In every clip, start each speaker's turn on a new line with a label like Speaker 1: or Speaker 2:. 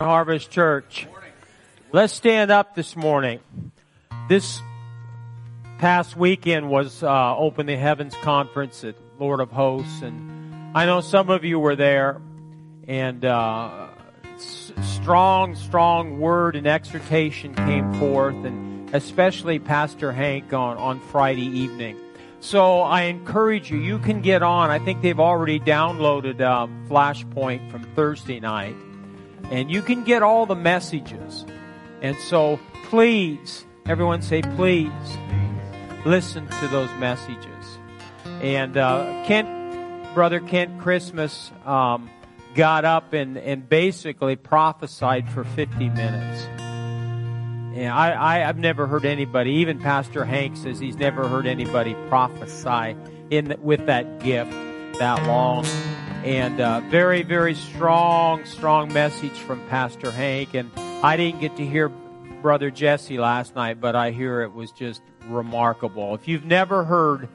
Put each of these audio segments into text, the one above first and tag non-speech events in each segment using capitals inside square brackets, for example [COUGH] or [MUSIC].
Speaker 1: Harvest Church. Let's stand up this morning. This past weekend was uh, Open the Heavens Conference at Lord of Hosts, and I know some of you were there, and uh, s- strong, strong word and exhortation came forth, and especially Pastor Hank on, on Friday evening. So I encourage you, you can get on. I think they've already downloaded uh, Flashpoint from Thursday night and you can get all the messages. And so please, everyone say please, listen to those messages. And uh, Kent, brother Kent Christmas, um, got up and, and basically prophesied for 50 minutes. And I, I, I've never heard anybody, even Pastor Hank says he's never heard anybody prophesy in with that gift that long and uh, very, very strong, strong message from Pastor Hank. And I didn't get to hear Brother Jesse last night, but I hear it was just remarkable. If you've never heard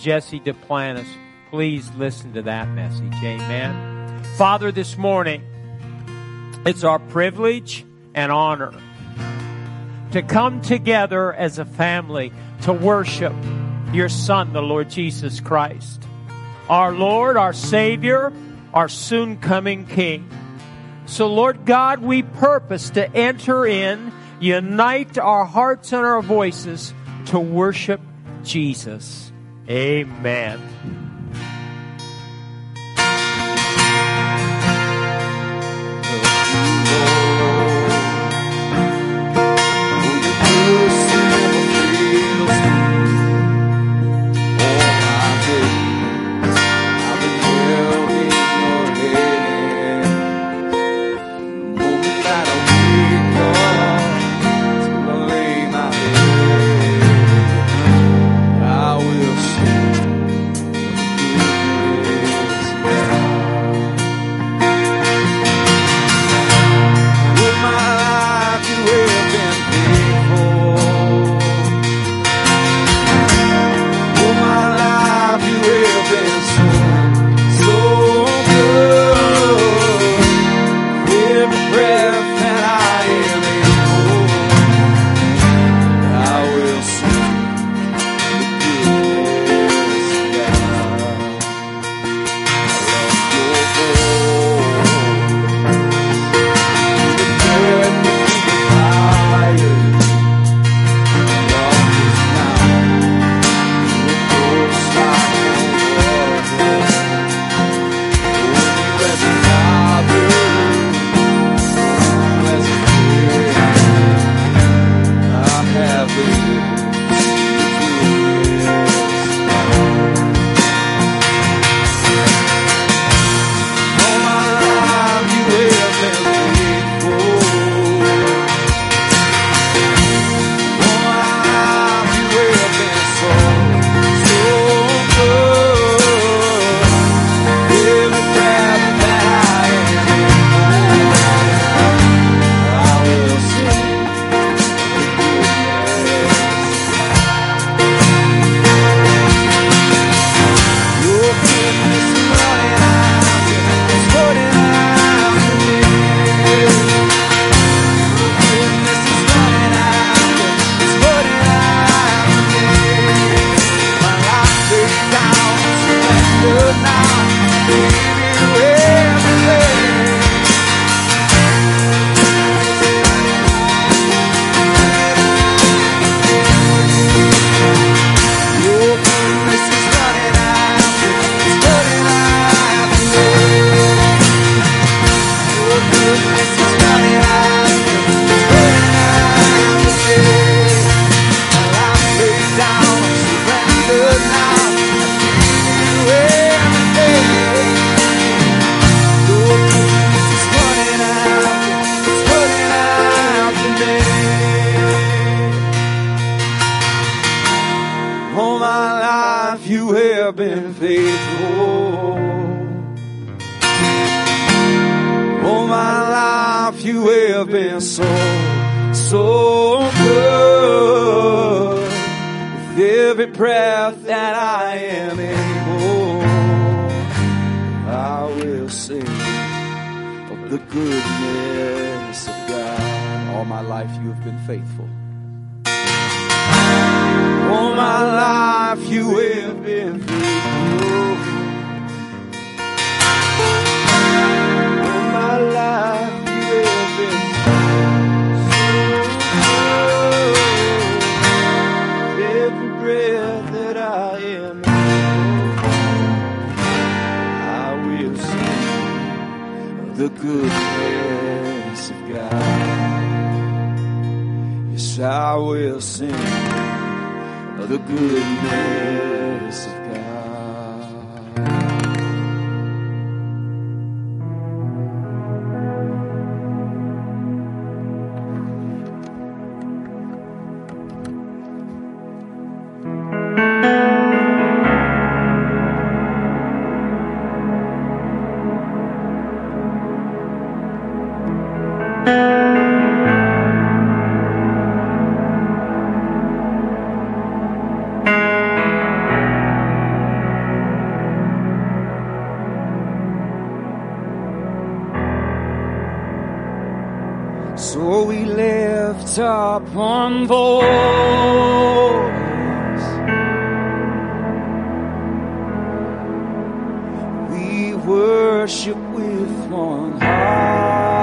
Speaker 1: Jesse Duplantis, please listen to that message. Amen. Father, this morning, it's our privilege and honor to come together as a family to worship your Son, the Lord Jesus Christ our Lord, our Savior, our soon coming King. So Lord God, we purpose to enter in, unite our hearts and our voices to worship Jesus. Amen. one voice, we worship with one heart.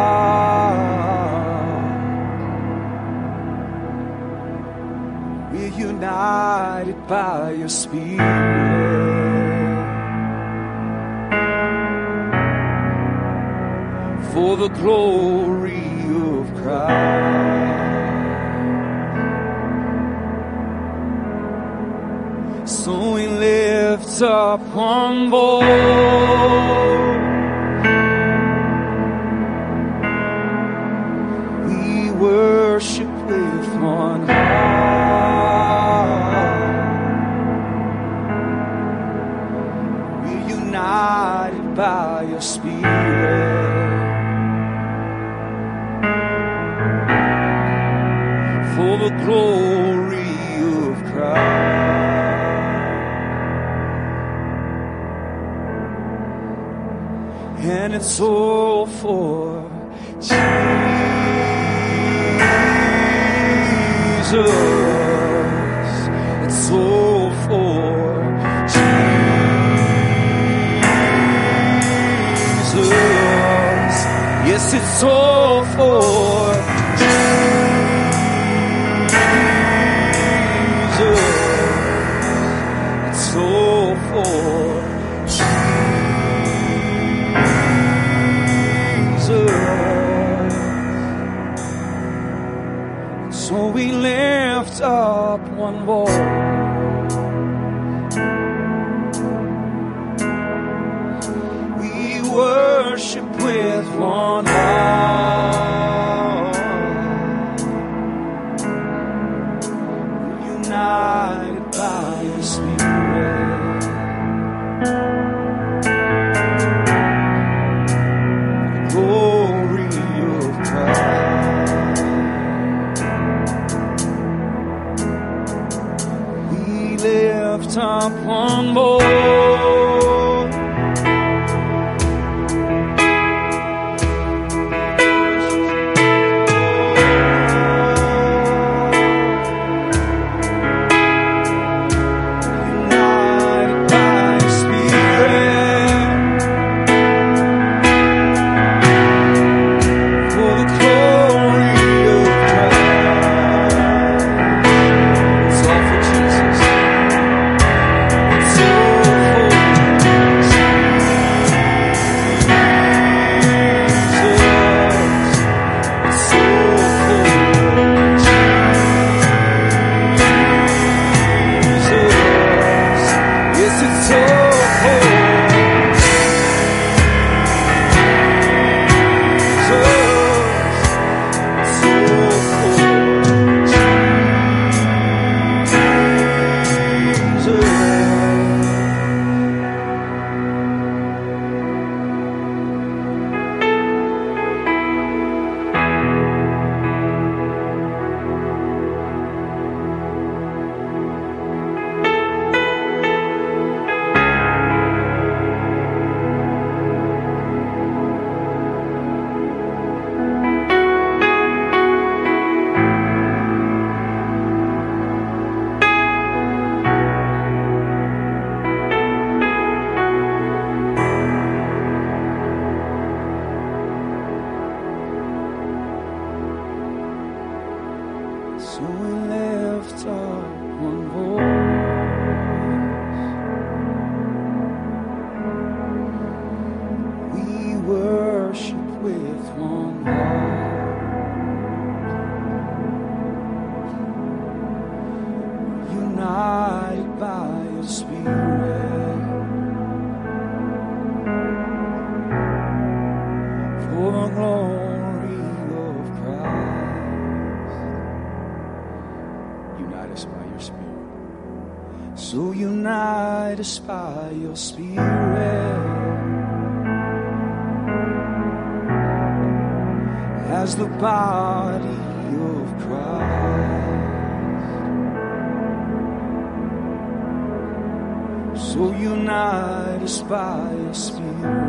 Speaker 1: We're united by your spirit for the glory. soul for Jesus. So we lift up one voice. We worship with one. by your spirit as the body of Christ. So unite us by your spirit.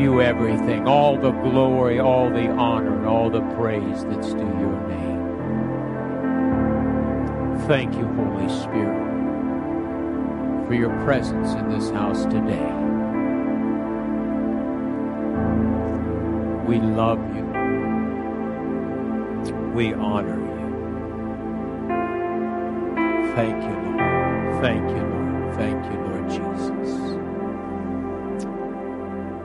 Speaker 2: You everything, all the glory, all the honor, and all the praise that's due your name. Thank you, Holy Spirit, for your presence in this house today. We love you. We honor you. Thank you, Lord. Thank you, Lord. Thank you, Lord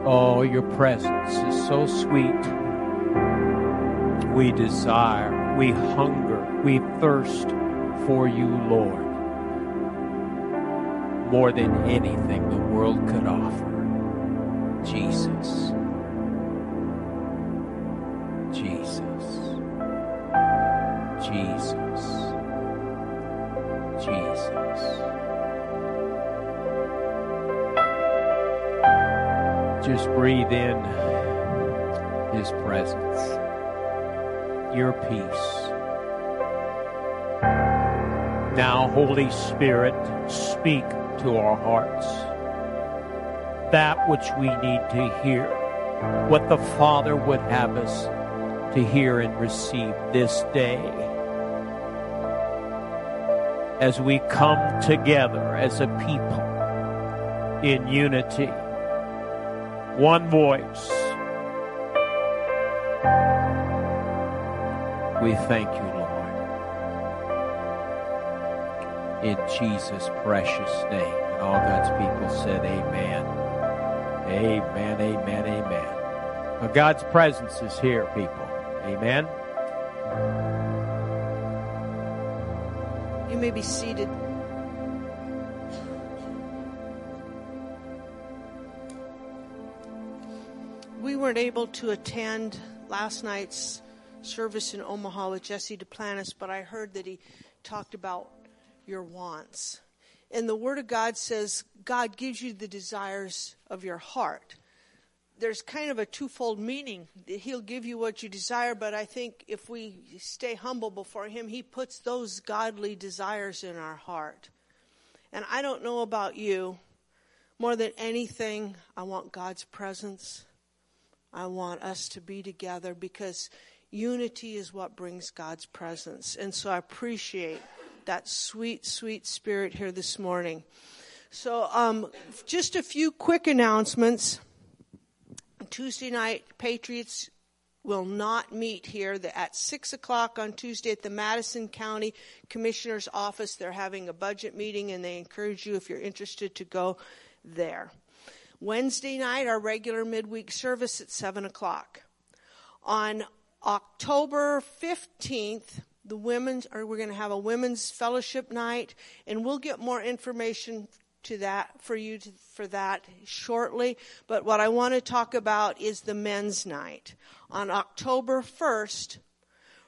Speaker 2: Oh, your presence is so sweet. We desire, we hunger, we thirst for you, Lord, more than anything the world could offer. Jesus. Just breathe in His presence, your peace. Now, Holy Spirit, speak to our hearts that which we need to hear, what the Father would have us to hear and receive this day. As we come together as a people in unity, one voice, we thank you, Lord. In Jesus' precious name. And all God's people said, Amen. Amen, amen, amen. Well, God's presence is here, people. Amen.
Speaker 3: You may be seated. Weren't able to attend last night's service in Omaha with Jesse Duplantis, but I heard that he talked about your wants. And the Word of God says God gives you the desires of your heart. There's kind of a twofold meaning. He'll give you what you desire, but I think if we stay humble before Him, He puts those godly desires in our heart. And I don't know about you, more than anything, I want God's presence. I want us to be together because unity is what brings God's presence. And so I appreciate that sweet, sweet spirit here this morning. So, um, just a few quick announcements. Tuesday night, Patriots will not meet here at 6 o'clock on Tuesday at the Madison County Commissioner's Office. They're having a budget meeting and they encourage you, if you're interested, to go there. Wednesday night, our regular midweek service at 7 o'clock. On October 15th, the women's, or we're going to have a women's fellowship night, and we'll get more information to that for you to, for that shortly. But what I want to talk about is the men's night on October 1st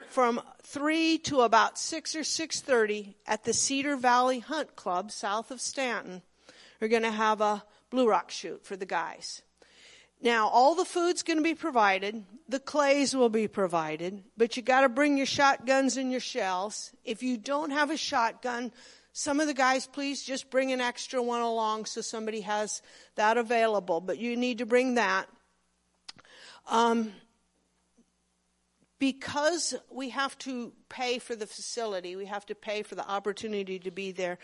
Speaker 3: from 3 to about 6 or 6:30 at the Cedar Valley Hunt Club south of Stanton. We're going to have a blue rock shoot for the guys. Now, all the food's going to be provided. The clays will be provided, but you got to bring your shotguns and your shells. If you don't have a shotgun, some of the guys, please just bring an extra one along so somebody has that available, but you need to bring that. Um, because we have to pay for the facility, we have to pay for the opportunity to be there,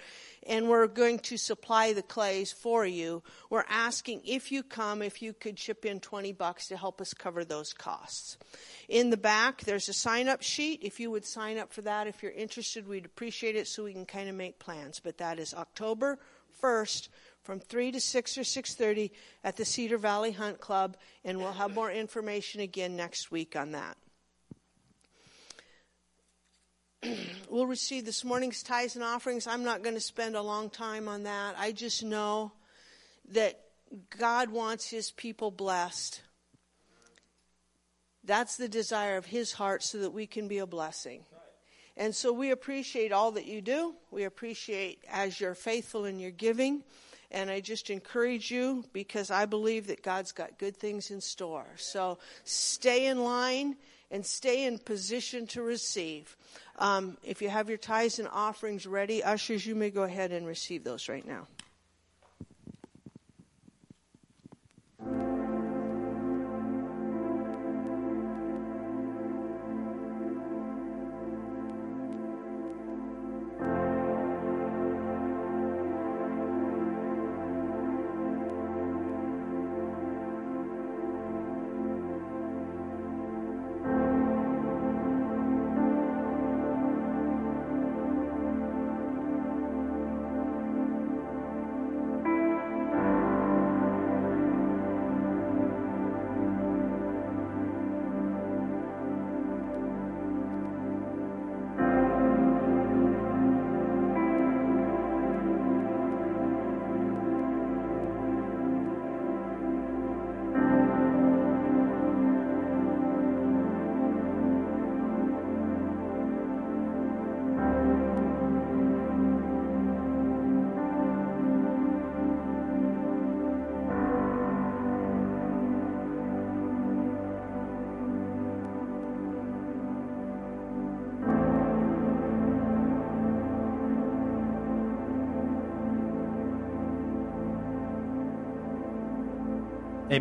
Speaker 3: and we're going to supply the clays for you. We're asking if you come, if you could chip in 20 bucks to help us cover those costs. In the back, there's a sign up sheet. If you would sign up for that, if you're interested, we'd appreciate it so we can kind of make plans. But that is October 1st from 3 to 6 or 6.30 at the Cedar Valley Hunt Club, and we'll have more information again next week on that. [CLEARS THROAT] we'll receive this morning's tithes and offerings. I'm not going to spend a long time on that. I just know that God wants his people blessed. That's the desire of his heart so that we can be a blessing. And so we appreciate all that you do. We appreciate as you're faithful in your giving. And I just encourage you because I believe that God's got good things in store. So stay in line and stay in position to receive. Um, if you have your tithes and offerings ready, ushers, you may go ahead and receive those right now.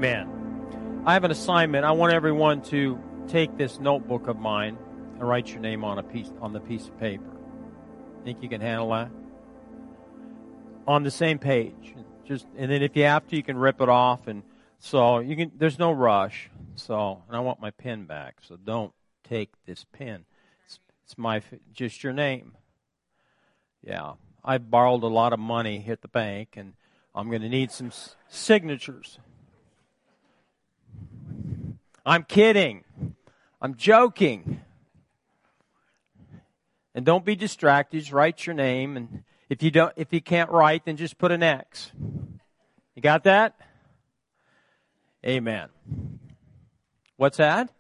Speaker 2: Amen. I have an assignment. I want everyone to take this notebook of mine and write your name on a piece on the piece of paper. Think you can handle that? On the same page. Just and then if you have to you can rip it off and so you can there's no rush. So and I want my pen back. So don't take this pen. It's, it's my just your name. Yeah. I borrowed a lot of money at the bank and I'm going to need some s- signatures. I'm kidding. I'm joking. And don't be distracted. Just write your name. And if you don't, if you can't write, then just put an X. You got that? Amen. What's that?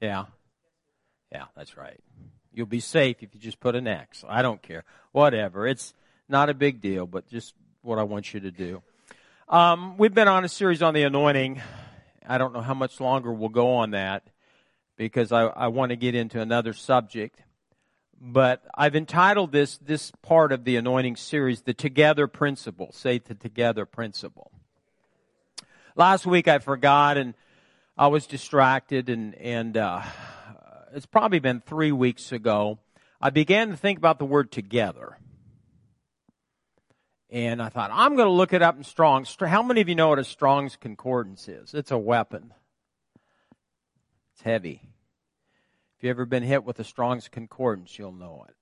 Speaker 2: Yeah. Yeah, that's right. You'll be safe if you just put an X. I don't care. Whatever. It's not a big deal, but just what I want you to do. Um, we've been on a series on the anointing. I don't know how much longer we'll go on that because I, I want to get into another subject. But I've entitled this this part of the anointing series the Together Principle. Say the Together Principle. Last week I forgot and I was distracted and and uh, it's probably been three weeks ago. I began to think about the word together. And I thought, I'm going to look it up in Strong's. How many of you know what a Strong's Concordance is? It's a weapon. It's heavy. If you've ever been hit with a Strong's Concordance, you'll know it.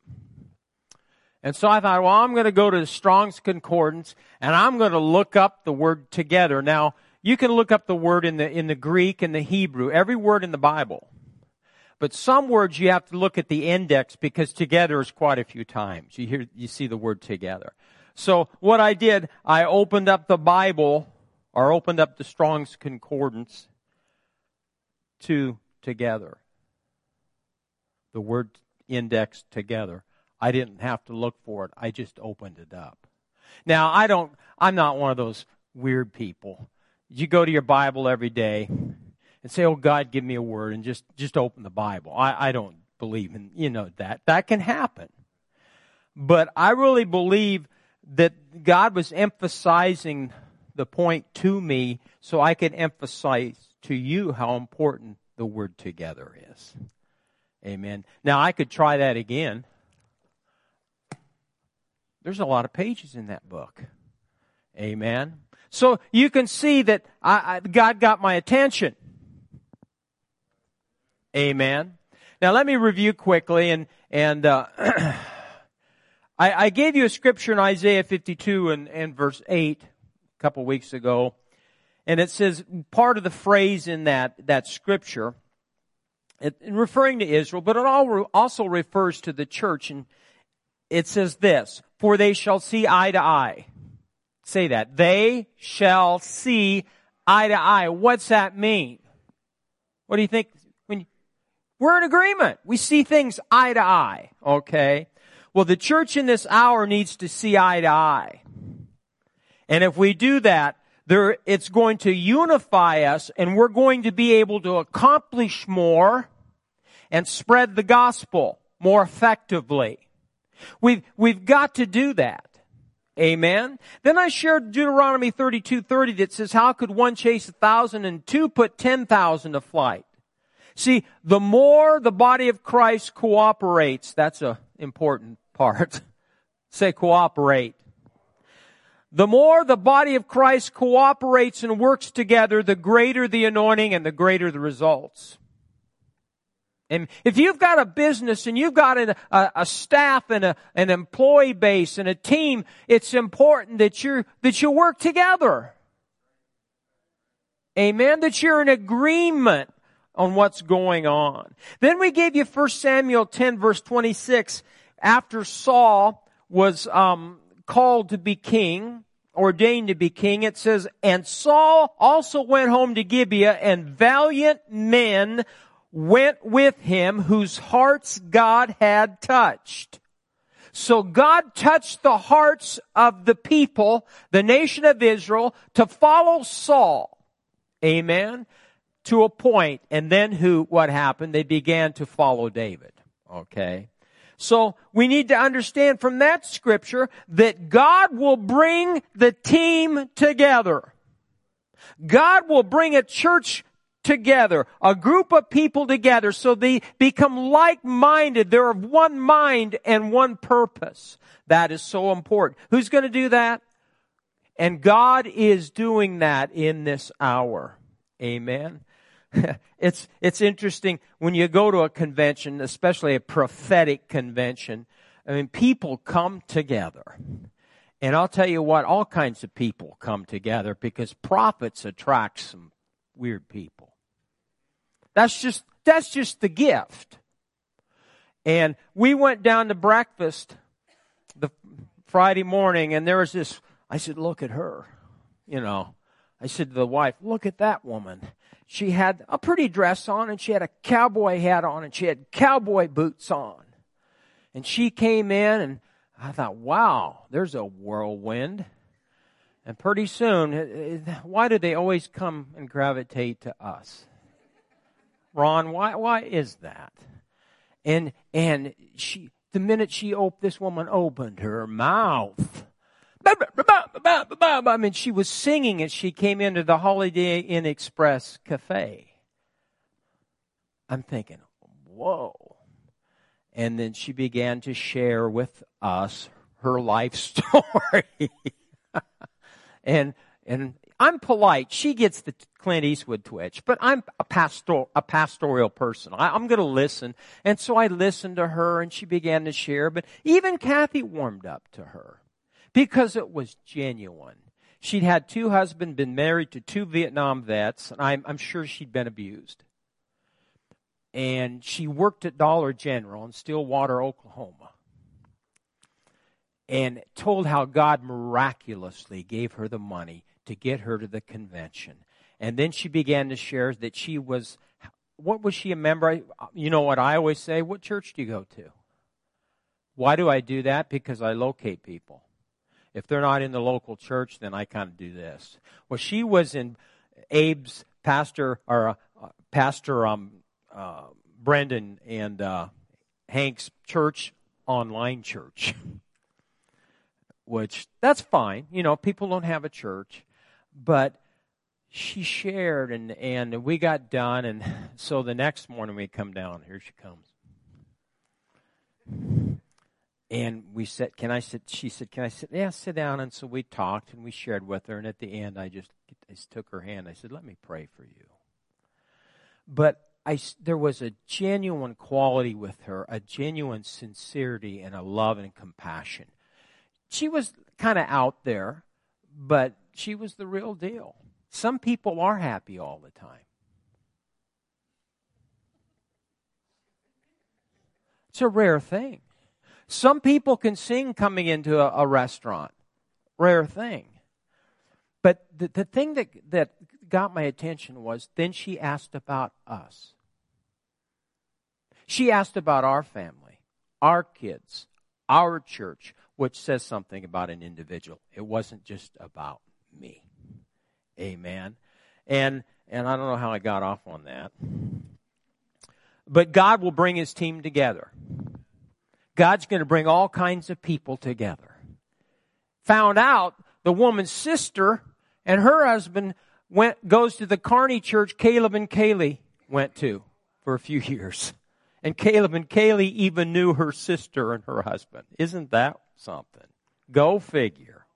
Speaker 2: And so I thought, well, I'm going to go to the Strong's Concordance and I'm going to look up the word together. Now, you can look up the word in the, in the Greek and the Hebrew, every word in the Bible. But some words you have to look at the index because together is quite a few times. You hear, you see the word together. So what I did, I opened up the Bible or opened up the Strong's Concordance to together. The word index together. I didn't have to look for it. I just opened it up. Now, I don't, I'm not one of those weird people. You go to your Bible every day and say, Oh God, give me a word and just, just open the Bible. I, I don't believe in, you know, that. That can happen. But I really believe that God was emphasizing the point to me so I could emphasize to you how important the word together is. Amen. Now I could try that again. There's a lot of pages in that book. Amen. So you can see that I, I, God got my attention. Amen. Now let me review quickly and, and, uh, [CLEARS THROAT] I, I, gave you a scripture in Isaiah 52 and, and verse 8 a couple weeks ago. And it says part of the phrase in that, that scripture, it, referring to Israel, but it also refers to the church. And it says this, for they shall see eye to eye. Say that. They shall see eye to eye. What's that mean? What do you think? When you, we're in agreement. We see things eye to eye. Okay. Well, the church in this hour needs to see eye to eye. And if we do that, there, it's going to unify us and we're going to be able to accomplish more and spread the gospel more effectively. We've, we've got to do that. Amen. Then I shared Deuteronomy 32:30 that says, "How could one chase a thousand and two put ten thousand to flight?" See, the more the body of Christ cooperates, that's a important part. [LAUGHS] Say cooperate. The more the body of Christ cooperates and works together, the greater the anointing and the greater the results. And if you've got a business and you've got a, a, staff and a, an employee base and a team, it's important that you that you work together. Amen. That you're in agreement on what's going on. Then we gave you 1 Samuel 10 verse 26 after Saul was um, called to be king, ordained to be king. It says, and Saul also went home to Gibeah and valiant men went with him whose hearts God had touched. So God touched the hearts of the people, the nation of Israel, to follow Saul. Amen. To a point. And then who, what happened? They began to follow David. Okay. So we need to understand from that scripture that God will bring the team together. God will bring a church together, a group of people together so they become like-minded. They're of one mind and one purpose. That is so important. Who's going to do that? And God is doing that in this hour. Amen. [LAUGHS] it's, it's interesting when you go to a convention, especially a prophetic convention. I mean, people come together. And I'll tell you what, all kinds of people come together because prophets attract some weird people. That's just, that's just the gift. And we went down to breakfast the Friday morning and there was this, I said, look at her. You know, I said to the wife, look at that woman. She had a pretty dress on and she had a cowboy hat on and she had cowboy boots on. And she came in and I thought, wow, there's a whirlwind. And pretty soon, eh, eh, why do they always come and gravitate to us? Ron, why, why is that? And, and she, the minute she opened, this woman opened her mouth. I mean, she was singing as she came into the Holiday Inn Express cafe. I'm thinking, whoa. And then she began to share with us her life [LAUGHS] story. and, and I'm polite. She gets the Clint Eastwood twitch, but I'm a pastoral, a pastoral person. I, I'm going to listen. And so I listened to her and she began to share, but even Kathy warmed up to her because it was genuine. She'd had two husbands, been married to two Vietnam vets, and I'm, I'm sure she'd been abused. And she worked at Dollar General in Stillwater, Oklahoma and told how God miraculously gave her the money to get her to the convention. And then she began to share that she was, what was she a member? You know what I always say? What church do you go to? Why do I do that? Because I locate people. If they're not in the local church, then I kind of do this. Well, she was in Abe's pastor or uh, pastor um, uh, Brendan and uh, Hank's church online church, [LAUGHS] which that's fine. You know, people don't have a church, but she shared and and we got done and [LAUGHS] so the next morning we come down here she comes and we said can i sit she said can i sit yeah sit down and so we talked and we shared with her and at the end i just I just took her hand i said let me pray for you but I, there was a genuine quality with her, a genuine sincerity and a love and compassion. She was kind of out there, but she was the real deal. Some people are happy all the time. It's a rare thing. Some people can sing coming into a, a restaurant. Rare thing. But the, the thing that, that got my attention was then she asked about us. She asked about our family, our kids, our church, which says something about an individual. It wasn't just about me. Amen. And and I don't know how I got off on that. But God will bring his team together. God's going to bring all kinds of people together. Found out the woman's sister and her husband went goes to the Kearney church Caleb and Kaylee went to for a few [LAUGHS] years. And Caleb and Kaylee even knew her sister and her husband. Isn't that something? Go figure.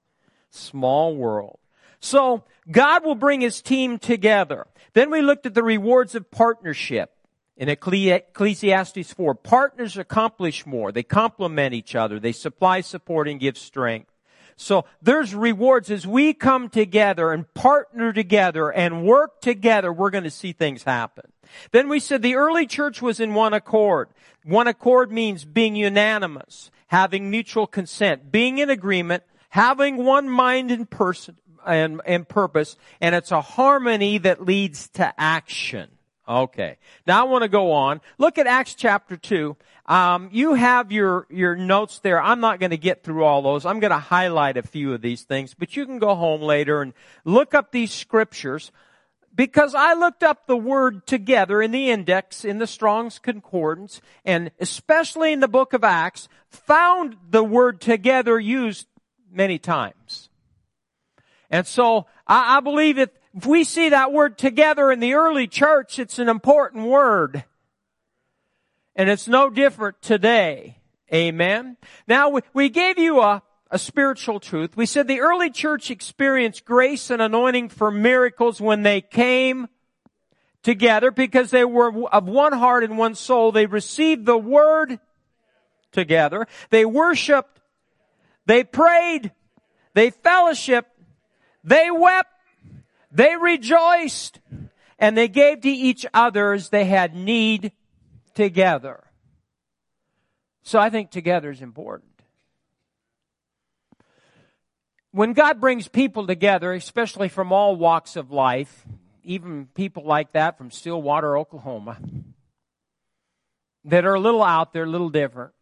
Speaker 2: Small world. So God will bring his team together. Then we looked at the rewards of partnership in Ecclesiastes 4. Partners accomplish more. They complement each other. They supply support and give strength. So there's rewards as we come together and partner together and work together, we're going to see things happen. Then we said the early church was in one accord. One accord means being unanimous, having mutual consent, being in agreement, having one mind and person and, and purpose, and it's a harmony that leads to action. Okay. Now I want to go on. Look at Acts chapter 2. Um, you have your, your notes there. I'm not going to get through all those. I'm going to highlight a few of these things, but you can go home later and look up these scriptures because I looked up the word together in the index in the Strong's Concordance and especially in the book of Acts found the word together used many times. And so I, I believe if, if we see that word together in the early church, it's an important word. And it's no different today. Amen. Now we, gave you a, a spiritual truth. We said the early church experienced grace and anointing for miracles when they came together because they were of one heart and one soul. They received the word together. They worshiped. They prayed. They fellowshiped. They wept. They rejoiced. And they gave to each other as they had need together. So I think together is important when God brings people together, especially from all walks of life, even people like that from Stillwater, Oklahoma, that are a little out there, a little different,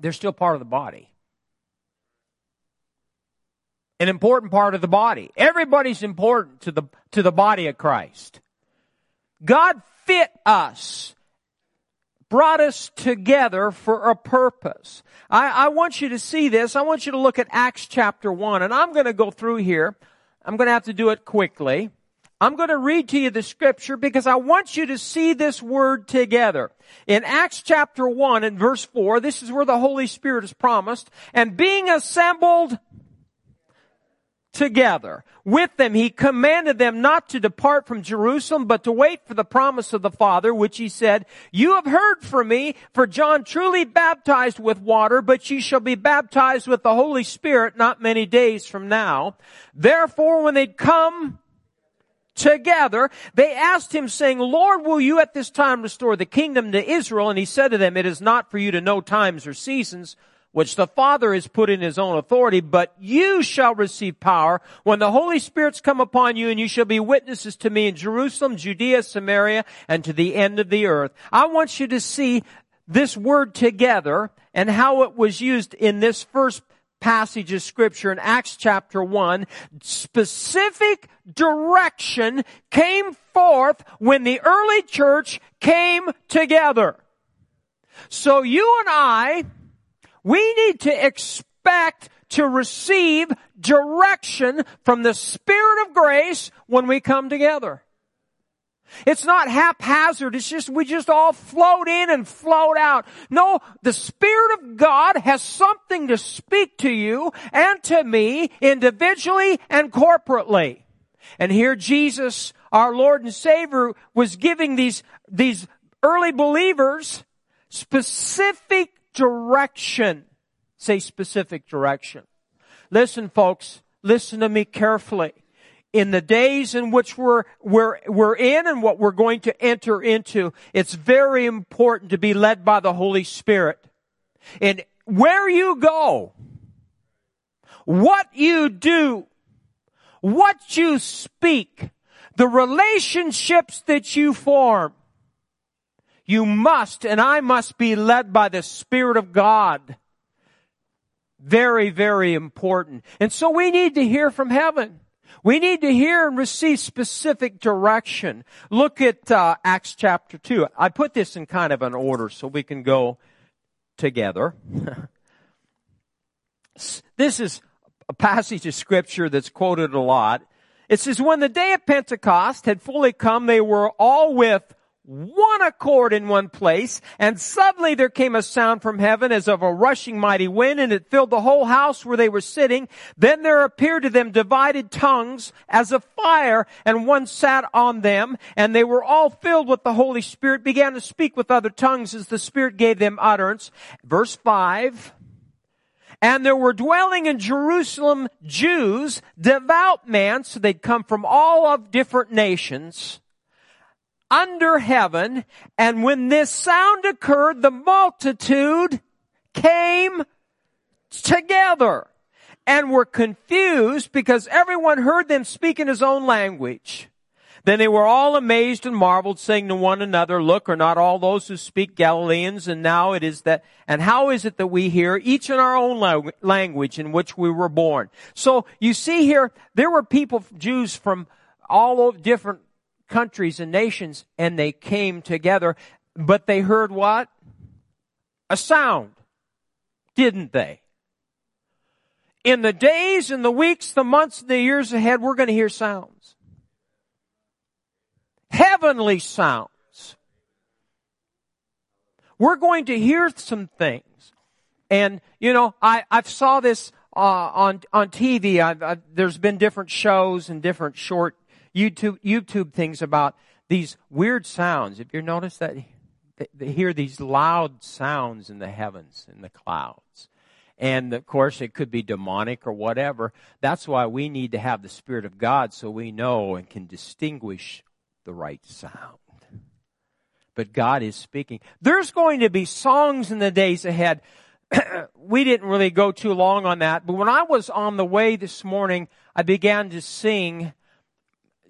Speaker 2: they're still part of the body. An important part of the body. Everybody's important to the, to the body of Christ. God fit us brought us together for a purpose. I, I, want you to see this. I want you to look at Acts chapter 1, and I'm going to go through here. I'm going to have to do it quickly. I'm going to read to you the scripture because I want you to see this word together. In Acts chapter 1 and verse 4, this is where the Holy Spirit is promised, and being assembled together. With them, he commanded them not to depart from Jerusalem, but to wait for the promise of the Father, which he said, You have heard from me, for John truly baptized with water, but ye shall be baptized with the Holy Spirit not many days from now. Therefore, when they'd come together, they asked him saying, Lord, will you at this time restore the kingdom to Israel? And he said to them, It is not for you to know times or seasons, which the Father has put in His own authority, but you shall receive power when the Holy Spirit's come upon you and you shall be witnesses to me in Jerusalem, Judea, Samaria, and to the end of the earth. I want you to see this word together and how it was used in this first passage of scripture in Acts chapter 1. Specific direction came forth when the early church came together. So you and I we need to expect to receive direction from the Spirit of grace when we come together. It's not haphazard. It's just, we just all float in and float out. No, the Spirit of God has something to speak to you and to me individually and corporately. And here Jesus, our Lord and Savior, was giving these, these early believers specific direction. Say specific direction. Listen, folks, listen to me carefully. In the days in which we're, we're, we're in and what we're going to enter into, it's very important to be led by the Holy Spirit. And where you go, what you do, what you speak, the relationships that you form, You must and I must be led by the Spirit of God. Very, very important. And so we need to hear from heaven. We need to hear and receive specific direction. Look at uh, Acts chapter 2. I put this in kind of an order so we can go together. [LAUGHS] this is a passage of scripture that's quoted a lot. It says, when the day of Pentecost had fully come, they were all with one accord in one place, and suddenly there came a sound from heaven as of a rushing mighty wind, and it filled the whole house where they were sitting. Then there appeared to them divided tongues as of fire, and one sat on them, and they were all filled with the Holy Spirit, began to speak with other tongues as the Spirit gave them utterance. Verse 5. And there were dwelling in Jerusalem Jews, devout men, so they'd come from all of different nations under heaven. And when this sound occurred, the multitude came together and were confused because everyone heard them speak in his own language. Then they were all amazed and marveled, saying to one another, Look, are not all those who speak Galileans? And now it is that, and how is it that we hear each in our own language in which we were born? So you see here, there were people, Jews from all different countries and nations and they came together, but they heard what? A sound, didn't they? In the days and the weeks, the months, the years ahead, we're going to hear sounds. Heavenly sounds. We're going to hear some things. And, you know, I, I've saw this uh, on on TV. I've, I've, there's been different shows and different short YouTube, YouTube things about these weird sounds. If you notice that, they hear these loud sounds in the heavens, in the clouds. And of course, it could be demonic or whatever. That's why we need to have the Spirit of God so we know and can distinguish the right sound. But God is speaking. There's going to be songs in the days ahead. [CLEARS THROAT] we didn't really go too long on that, but when I was on the way this morning, I began to sing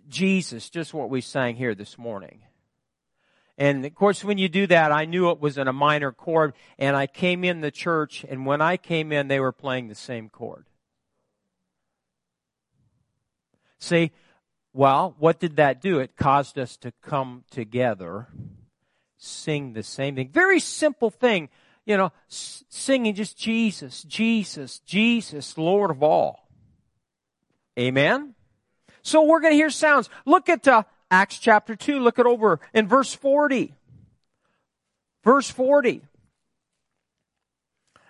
Speaker 2: Jesus, just what we sang here this morning. And of course, when you do that, I knew it was in a minor chord, and I came in the church, and when I came in, they were playing the same chord. See, well, what did that do? It caused us to come together, sing the same thing. Very simple thing, you know, singing just Jesus, Jesus, Jesus, Lord of all. Amen? So we're going to hear sounds. Look at uh, Acts chapter 2. Look it over in verse 40. Verse 40.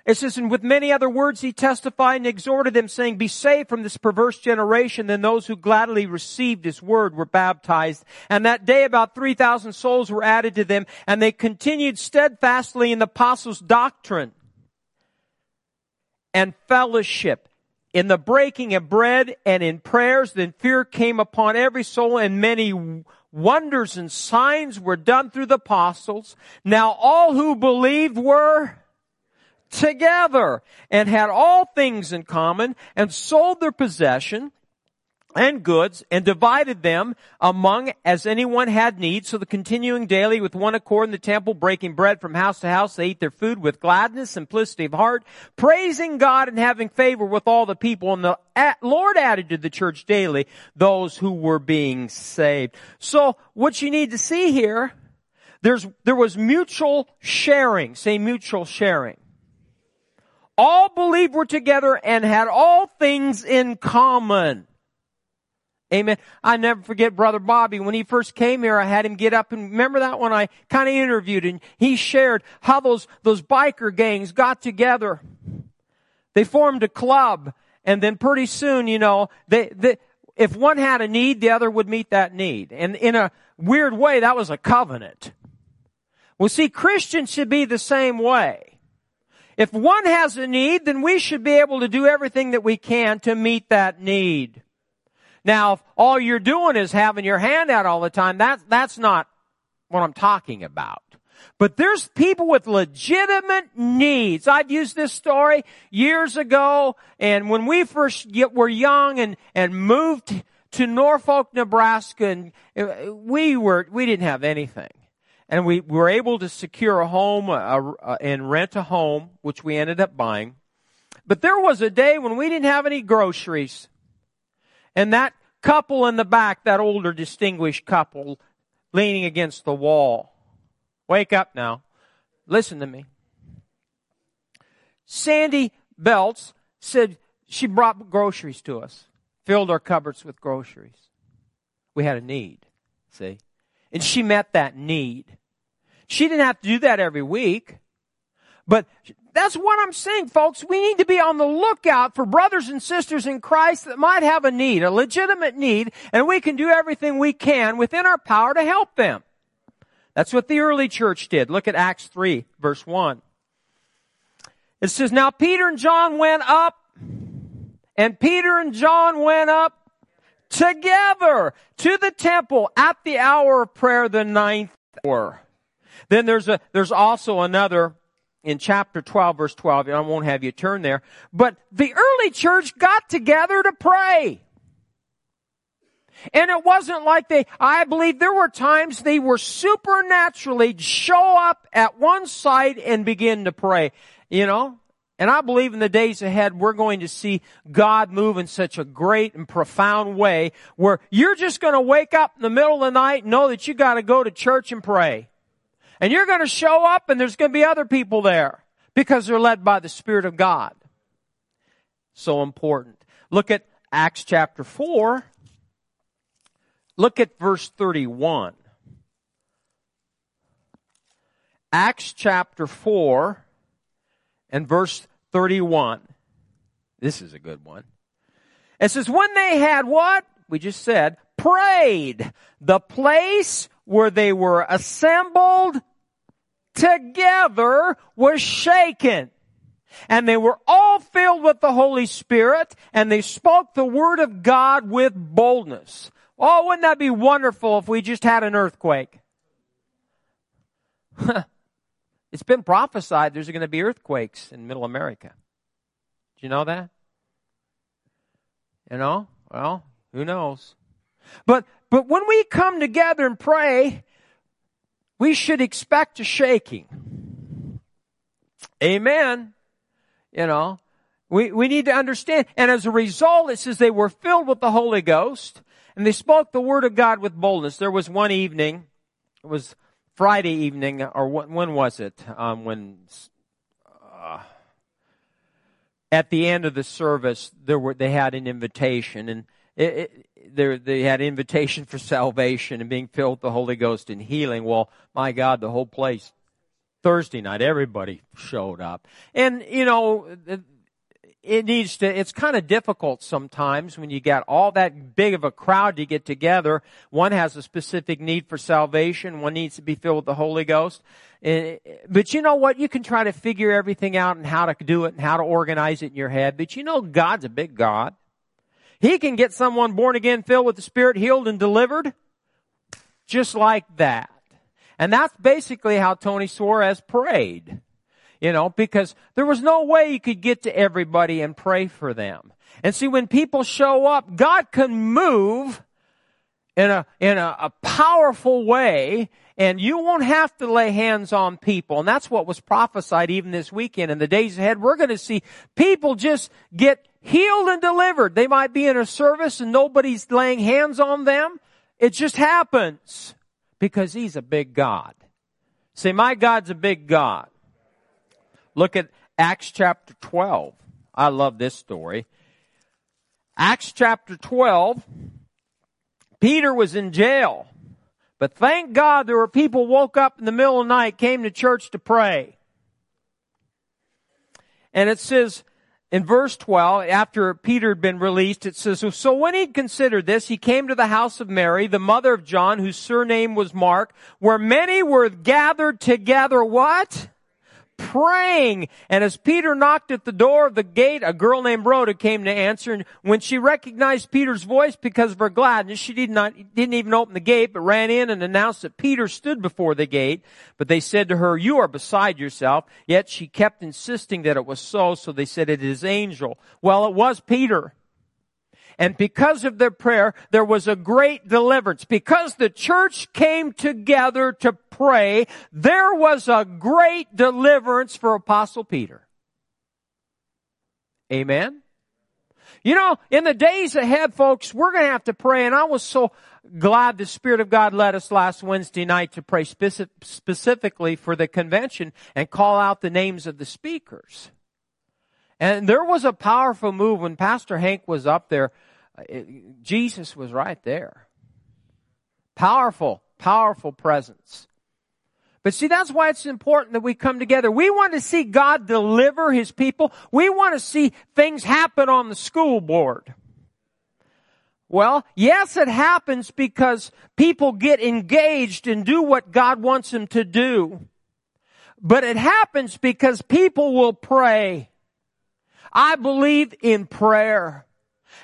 Speaker 2: It says, and with many other words he testified and exhorted them, saying, Be saved from this perverse generation. Then those who gladly received his word were baptized. And that day about 3,000 souls were added to them, and they continued steadfastly in the apostles' doctrine and fellowship in the breaking of bread and in prayers, then fear came upon every soul and many wonders and signs were done through the apostles. Now all who believed were together and had all things in common and sold their possession and goods and divided them among as anyone had need. So the continuing daily with one accord in the temple, breaking bread from house to house, they ate their food with gladness, simplicity of heart, praising God and having favor with all the people. And the Lord added to the church daily those who were being saved. So what you need to see here, there's, there was mutual sharing. Say mutual sharing all believed were together and had all things in common. Amen. I never forget Brother Bobby. When he first came here, I had him get up and remember that when I kind of interviewed and he shared how those, those biker gangs got together. They formed a club and then pretty soon, you know, they, they, if one had a need, the other would meet that need. And in a weird way, that was a covenant. Well, see, Christians should be the same way. If one has a need, then we should be able to do everything that we can to meet that need. Now, if all you're doing is having your hand out all the time, that's, that's not what I'm talking about. But there's people with legitimate needs. I've used this story years ago, and when we first get, were young and, and moved to Norfolk, Nebraska, and uh, we were, we didn't have anything. and we were able to secure a home uh, and rent a home, which we ended up buying. But there was a day when we didn't have any groceries. And that couple in the back, that older distinguished couple, leaning against the wall. Wake up now. Listen to me. Sandy Belts said she brought groceries to us, filled our cupboards with groceries. We had a need, see? And she met that need. She didn't have to do that every week. But that's what I'm saying, folks. We need to be on the lookout for brothers and sisters in Christ that might have a need, a legitimate need, and we can do everything we can within our power to help them. That's what the early church did. Look at Acts 3, verse 1. It says, Now Peter and John went up, and Peter and John went up together to the temple at the hour of prayer, the ninth hour. Then there's a, there's also another in chapter 12 verse 12. I won't have you turn there. But the early church got together to pray. And it wasn't like they, I believe there were times they were supernaturally show up at one site and begin to pray. You know? And I believe in the days ahead we're going to see God move in such a great and profound way where you're just going to wake up in the middle of the night and know that you got to go to church and pray. And you're going to show up and there's going to be other people there because they're led by the Spirit of God. So important. Look at Acts chapter 4. Look at verse 31. Acts chapter 4 and verse 31. This is a good one. It says, when they had what? We just said, prayed. The place where they were assembled together was shaken. And they were all filled with the Holy Spirit and they spoke the word of God with boldness. Oh, wouldn't that be wonderful if we just had an earthquake? [LAUGHS] it's been prophesied there's going to be earthquakes in middle America. Do you know that? You know? Well, who knows? But but when we come together and pray, we should expect a shaking. Amen. You know, we, we need to understand. And as a result, it says they were filled with the Holy Ghost and they spoke the word of God with boldness. There was one evening, it was Friday evening, or when was it? Um, when, uh, at the end of the service, there were, they had an invitation and it, it, they had invitation for salvation and being filled with the Holy Ghost and healing. Well, my God, the whole place, Thursday night, everybody showed up. And, you know, it needs to, it's kind of difficult sometimes when you got all that big of a crowd to get together. One has a specific need for salvation. One needs to be filled with the Holy Ghost. Eh, but you know what? You can try to figure everything out and how to do it and how to organize it in your head. But you know God's a big God. He can get someone born again, filled with the Spirit, healed and delivered, just like that. And that's basically how Tony Suarez prayed. You know, because there was no way you could get to everybody and pray for them. And see, when people show up, God can move in a, in a, a powerful way and you won't have to lay hands on people. And that's what was prophesied even this weekend. In the days ahead, we're going to see people just get healed and delivered. They might be in a service and nobody's laying hands on them. It just happens because he's a big God. Say, my God's a big God. Look at Acts chapter 12. I love this story. Acts chapter 12, Peter was in jail. But thank God there were people woke up in the middle of the night, came to church to pray. And it says in verse 12, after Peter had been released, it says, So when he'd considered this, he came to the house of Mary, the mother of John, whose surname was Mark, where many were gathered together, what? Praying. And as Peter knocked at the door of the gate, a girl named Rhoda came to answer. And when she recognized Peter's voice because of her gladness, she did not, didn't even open the gate, but ran in and announced that Peter stood before the gate. But they said to her, you are beside yourself. Yet she kept insisting that it was so. So they said, it is angel. Well, it was Peter. And because of their prayer, there was a great deliverance. Because the church came together to pray, there was a great deliverance for Apostle Peter. Amen? You know, in the days ahead, folks, we're going to have to pray, and I was so glad the Spirit of God led us last Wednesday night to pray specific, specifically for the convention and call out the names of the speakers. And there was a powerful move when Pastor Hank was up there. Uh, it, Jesus was right there. Powerful, powerful presence. But see, that's why it's important that we come together. We want to see God deliver His people. We want to see things happen on the school board. Well, yes, it happens because people get engaged and do what God wants them to do. But it happens because people will pray. I believe in prayer.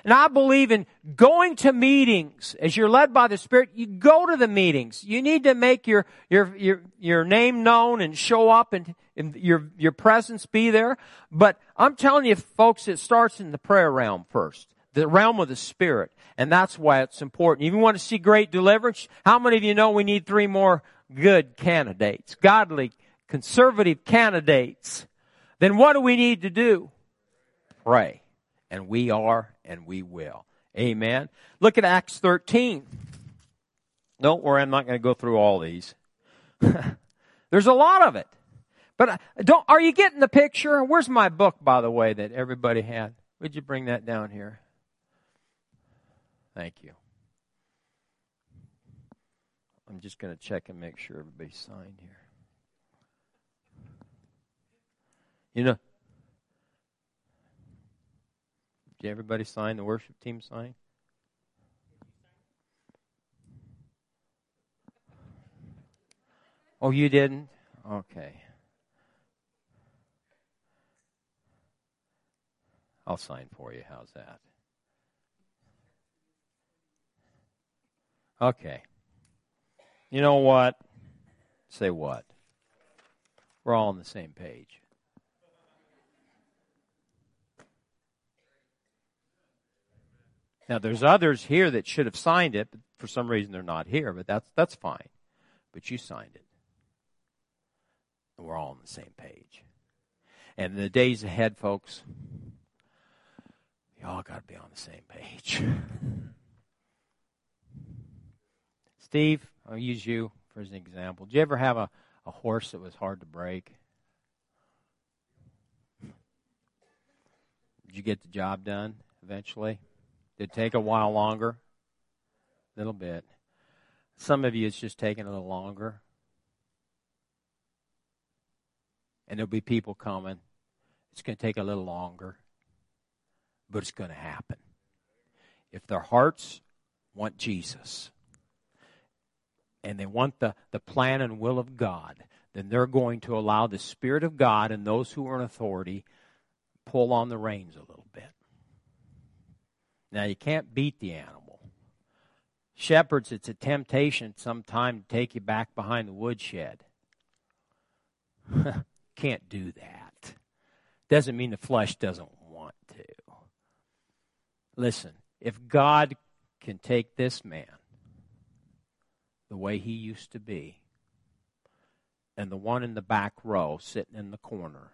Speaker 2: And I believe in going to meetings. As you're led by the Spirit, you go to the meetings. You need to make your, your, your, your name known and show up and, and your, your presence be there. But I'm telling you folks, it starts in the prayer realm first. The realm of the Spirit. And that's why it's important. If you want to see great deliverance, how many of you know we need three more good candidates? Godly, conservative candidates. Then what do we need to do? Pray. And we are and we will. Amen. Look at Acts 13. Don't worry, I'm not going to go through all these. [LAUGHS] There's a lot of it. But uh, don't, are you getting the picture? Where's my book, by the way, that everybody had? Would you bring that down here? Thank you. I'm just going to check and make sure everybody's signed here. You know, did everybody sign? The worship team sign? Oh, you didn't? Okay. I'll sign for you. How's that? Okay. You know what? Say what? We're all on the same page. Now, there's others here that should have signed it, but for some reason they're not here, but that's, that's fine. But you signed it. And we're all on the same page. And in the days ahead, folks, you all got to be on the same page. [LAUGHS] Steve, I'll use you for an example. Did you ever have a, a horse that was hard to break? Did you get the job done eventually? It take a while longer? A little bit. Some of you, it's just taking a little longer. And there'll be people coming. It's going to take a little longer, but it's going to happen. If their hearts want Jesus and they want the, the plan and will of God, then they're going to allow the Spirit of God and those who are in authority pull on the reins a little. Now, you can't beat the animal. Shepherds, it's a temptation sometime to take you back behind the woodshed. [LAUGHS] can't do that. Doesn't mean the flesh doesn't want to. Listen, if God can take this man the way he used to be, and the one in the back row sitting in the corner,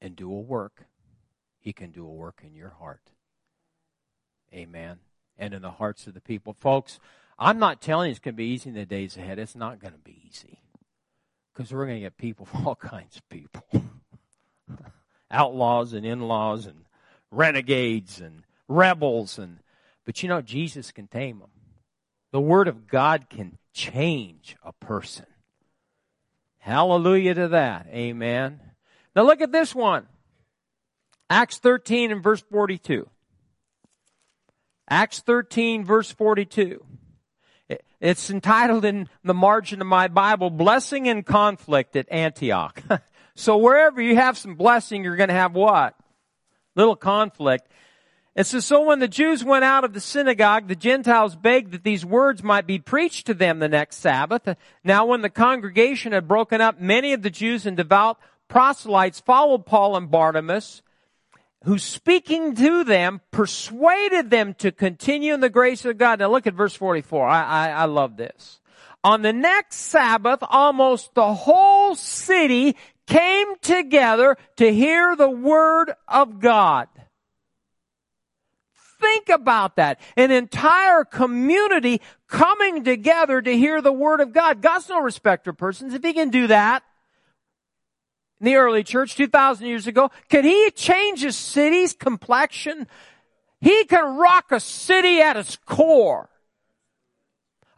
Speaker 2: and do a work he can do a work in your heart. Amen. And in the hearts of the people. Folks, I'm not telling you it's going to be easy in the days ahead. It's not going to be easy. Because we're going to get people, from all [LAUGHS] kinds of people [LAUGHS] outlaws and in laws and renegades and rebels. and But you know, Jesus can tame them. The Word of God can change a person. Hallelujah to that. Amen. Now look at this one. Acts 13 and verse 42. Acts 13 verse 42. It's entitled in the margin of my Bible, Blessing and Conflict at Antioch. [LAUGHS] so wherever you have some blessing, you're going to have what? Little conflict. It says, so when the Jews went out of the synagogue, the Gentiles begged that these words might be preached to them the next Sabbath. Now when the congregation had broken up, many of the Jews and devout proselytes followed Paul and Barnabas who speaking to them persuaded them to continue in the grace of God. Now look at verse 44. I, I, I love this. On the next Sabbath, almost the whole city came together to hear the word of God. Think about that. An entire community coming together to hear the word of God. God's no respecter of persons. If he can do that, in the early church 2,000 years ago, can he change a city's complexion? He can rock a city at its core.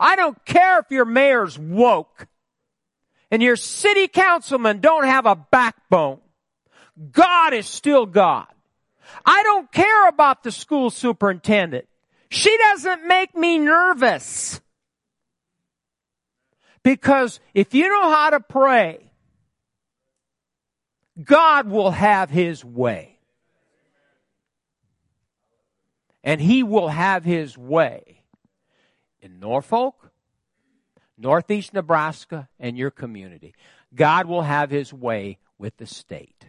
Speaker 2: I don't care if your mayor's woke and your city councilmen don't have a backbone. God is still God. I don't care about the school superintendent. She doesn't make me nervous. Because if you know how to pray, God will have His way. And He will have His way in Norfolk, Northeast Nebraska, and your community. God will have His way with the state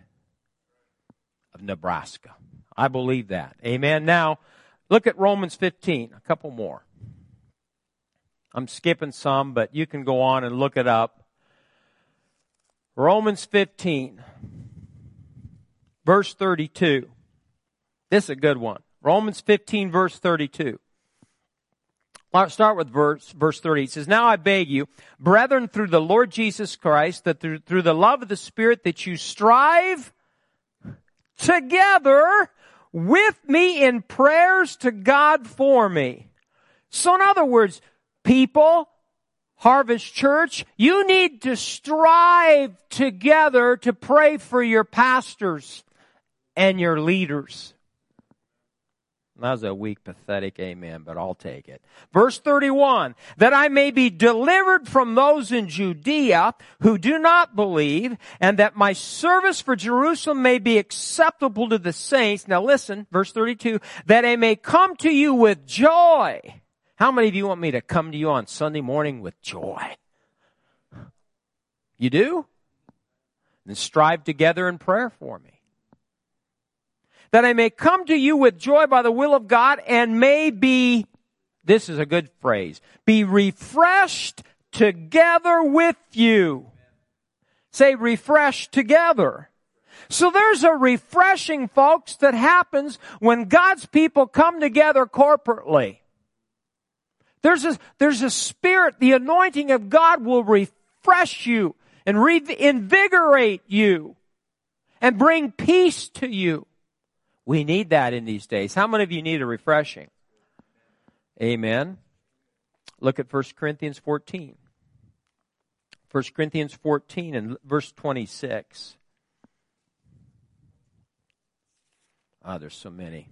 Speaker 2: of Nebraska. I believe that. Amen. Now, look at Romans 15, a couple more. I'm skipping some, but you can go on and look it up. Romans 15, verse 32. This is a good one. Romans 15, verse 32. I'll start with verse, verse 30. It says, Now I beg you, brethren, through the Lord Jesus Christ, that through, through the love of the Spirit, that you strive together with me in prayers to God for me. So in other words, people, Harvest Church, you need to strive together to pray for your pastors and your leaders. That was a weak, pathetic amen, but I'll take it. Verse 31, that I may be delivered from those in Judea who do not believe, and that my service for Jerusalem may be acceptable to the saints. Now listen, verse 32, that I may come to you with joy. How many of you want me to come to you on Sunday morning with joy? You do? Then strive together in prayer for me that I may come to you with joy by the will of God and may be, this is a good phrase, be refreshed together with you. Say refreshed together. So there's a refreshing, folks, that happens when God's people come together corporately. There's a, there's a spirit, the anointing of God will refresh you and reinvigorate you and bring peace to you. We need that in these days. How many of you need a refreshing? Amen. Look at 1 Corinthians 14. 1 Corinthians 14 and verse 26. Ah, oh, there's so many.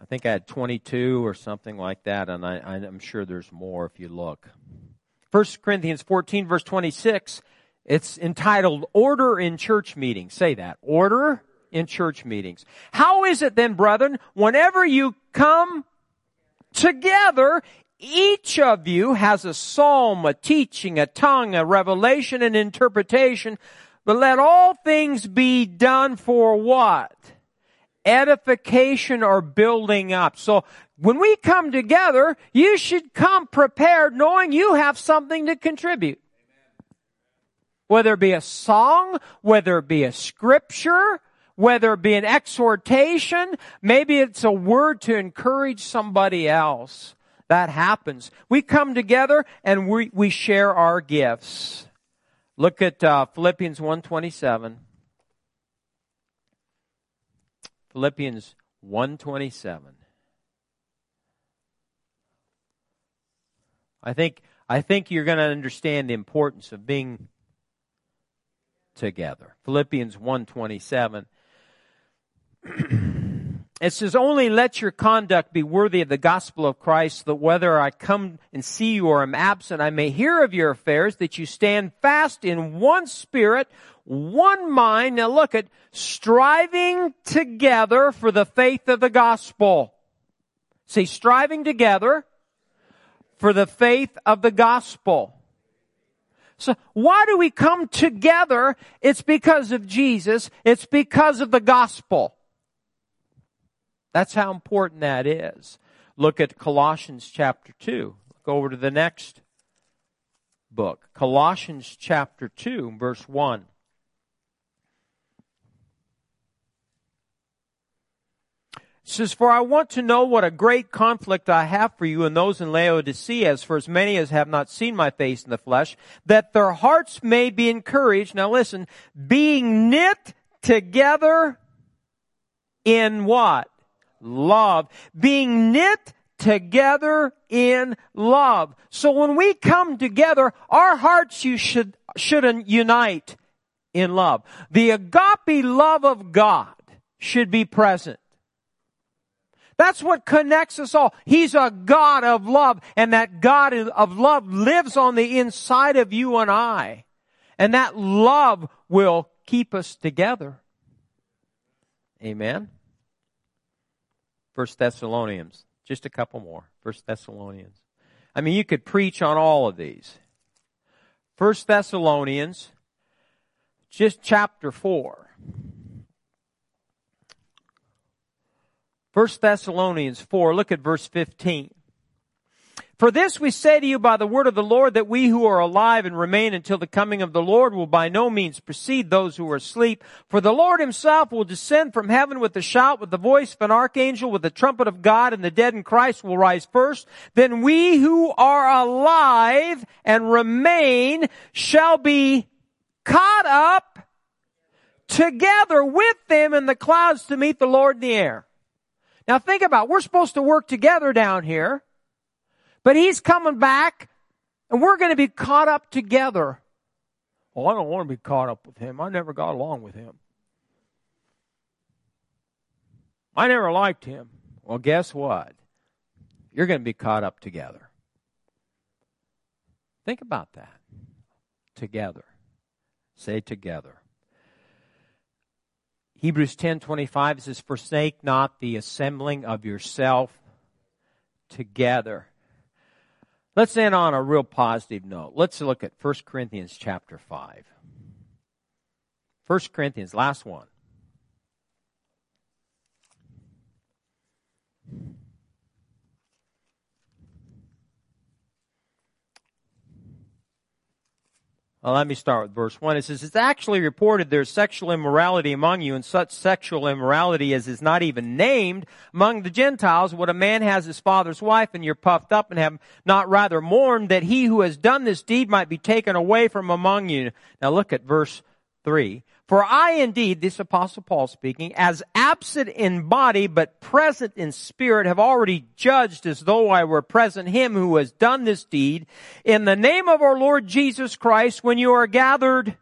Speaker 2: I think I had 22 or something like that, and I, I'm sure there's more if you look. 1 Corinthians 14, verse 26, it's entitled Order in Church Meetings. Say that. Order in church meetings. How is it then, brethren, whenever you come together, each of you has a psalm, a teaching, a tongue, a revelation, an interpretation, but let all things be done for what? Edification or building up. So when we come together, you should come prepared knowing you have something to contribute. Whether it be a song, whether it be a scripture, whether it be an exhortation, maybe it's a word to encourage somebody else. That happens. We come together and we, we share our gifts. Look at uh, Philippians 127. Philippians 127. I think I think you're going to understand the importance of being together. Philippians 127. [CLEARS THROAT] it says, only let your conduct be worthy of the gospel of Christ, that whether I come and see you or am absent, I may hear of your affairs, that you stand fast in one spirit, one mind. Now look at striving together for the faith of the gospel. See, striving together for the faith of the gospel. So why do we come together? It's because of Jesus. It's because of the gospel. That's how important that is. Look at Colossians chapter 2. Go over to the next book. Colossians chapter 2, verse 1. says, For I want to know what a great conflict I have for you and those in Laodicea, as for as many as have not seen my face in the flesh, that their hearts may be encouraged. Now listen, being knit together in what? Love. Being knit together in love. So when we come together, our hearts you should, should unite in love. The agape love of God should be present. That's what connects us all. He's a God of love, and that God of love lives on the inside of you and I. And that love will keep us together. Amen. First Thessalonians. Just a couple more. First Thessalonians. I mean, you could preach on all of these. First Thessalonians, just chapter 4. 1 Thessalonians 4, look at verse 15. For this we say to you by the word of the Lord that we who are alive and remain until the coming of the Lord will by no means precede those who are asleep. For the Lord himself will descend from heaven with a shout, with the voice of an archangel, with the trumpet of God, and the dead in Christ will rise first. Then we who are alive and remain shall be caught up together with them in the clouds to meet the Lord in the air. Now think about, it. we're supposed to work together down here, but he's coming back and we're going to be caught up together. Well, I don't want to be caught up with him. I never got along with him. I never liked him. Well, guess what? You're going to be caught up together. Think about that. Together. Say together. Hebrews 10:25 says forsake not the assembling of yourself together. Let's end on a real positive note. Let's look at 1 Corinthians chapter 5. 1 Corinthians last one. Well, let me start with verse 1. It says, It's actually reported there's sexual immorality among you, and such sexual immorality as is not even named among the Gentiles. What a man has his father's wife, and you're puffed up and have not rather mourned that he who has done this deed might be taken away from among you. Now look at verse 3. For I indeed, this apostle Paul speaking, as absent in body but present in spirit, have already judged as though I were present him who has done this deed in the name of our Lord Jesus Christ when you are gathered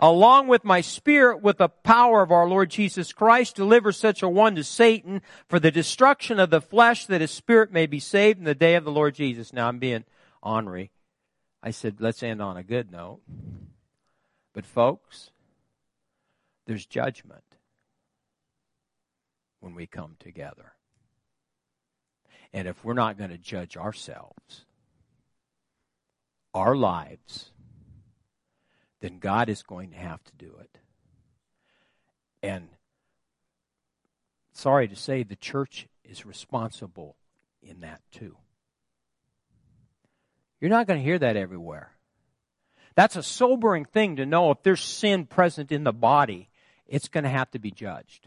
Speaker 2: along with my spirit with the power of our Lord Jesus Christ, deliver such a one to Satan for the destruction of the flesh that his spirit may be saved in the day of the Lord Jesus. Now I'm being ornery. I said, let's end on a good note. But folks, there's judgment when we come together. And if we're not going to judge ourselves, our lives, then God is going to have to do it. And sorry to say, the church is responsible in that too. You're not going to hear that everywhere. That's a sobering thing to know if there's sin present in the body it's going to have to be judged.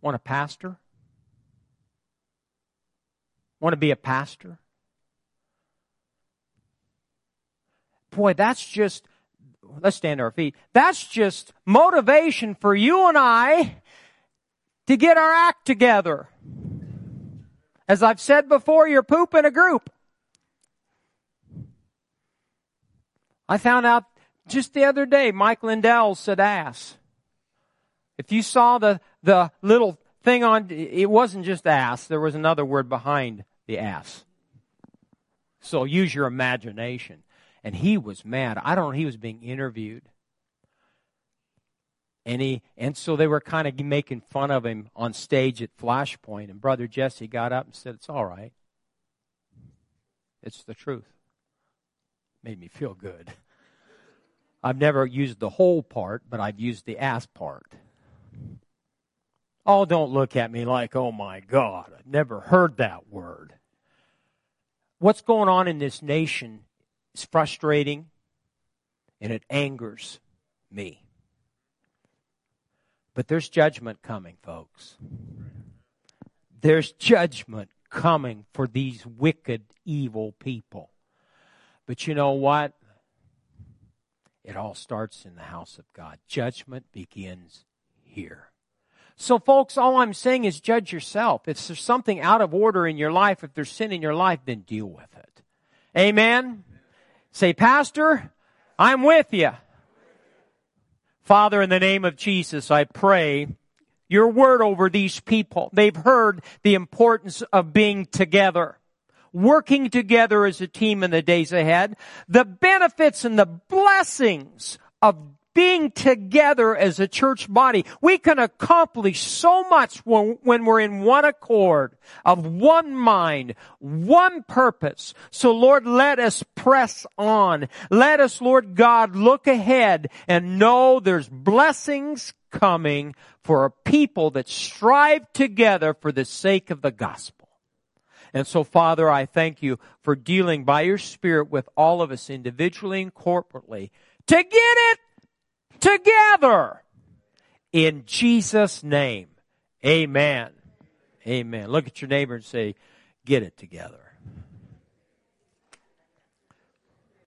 Speaker 2: Want a pastor? Want to be a pastor? Boy, that's just, let's stand to our feet. That's just motivation for you and I to get our act together. As I've said before, you're pooping a group. I found out just the other day, Mike Lindell said ass. If you saw the, the little thing on, it wasn't just ass, there was another word behind the ass. So use your imagination. And he was mad. I don't know, he was being interviewed. And he, and so they were kind of making fun of him on stage at Flashpoint. And Brother Jesse got up and said, It's all right. It's the truth. Made me feel good. I've never used the whole part, but I've used the ass part. Oh, don't look at me like, oh my God, I've never heard that word. What's going on in this nation is frustrating and it angers me. But there's judgment coming, folks. There's judgment coming for these wicked, evil people. But you know what? It all starts in the house of God. Judgment begins here. So, folks, all I'm saying is judge yourself. If there's something out of order in your life, if there's sin in your life, then deal with it. Amen? Say, Pastor, I'm with you. Father, in the name of Jesus, I pray your word over these people. They've heard the importance of being together, working together as a team in the days ahead, the benefits and the blessings of being together as a church body, we can accomplish so much when, we're in one accord, of one mind, one purpose. So Lord, let us press on. Let us, Lord God, look ahead and know there's blessings coming for a people that strive together for the sake of the gospel. And so, Father, I thank you for dealing by your Spirit with all of us individually and corporately to get it together. In Jesus' name, amen. Amen. Look at your neighbor and say, get it together.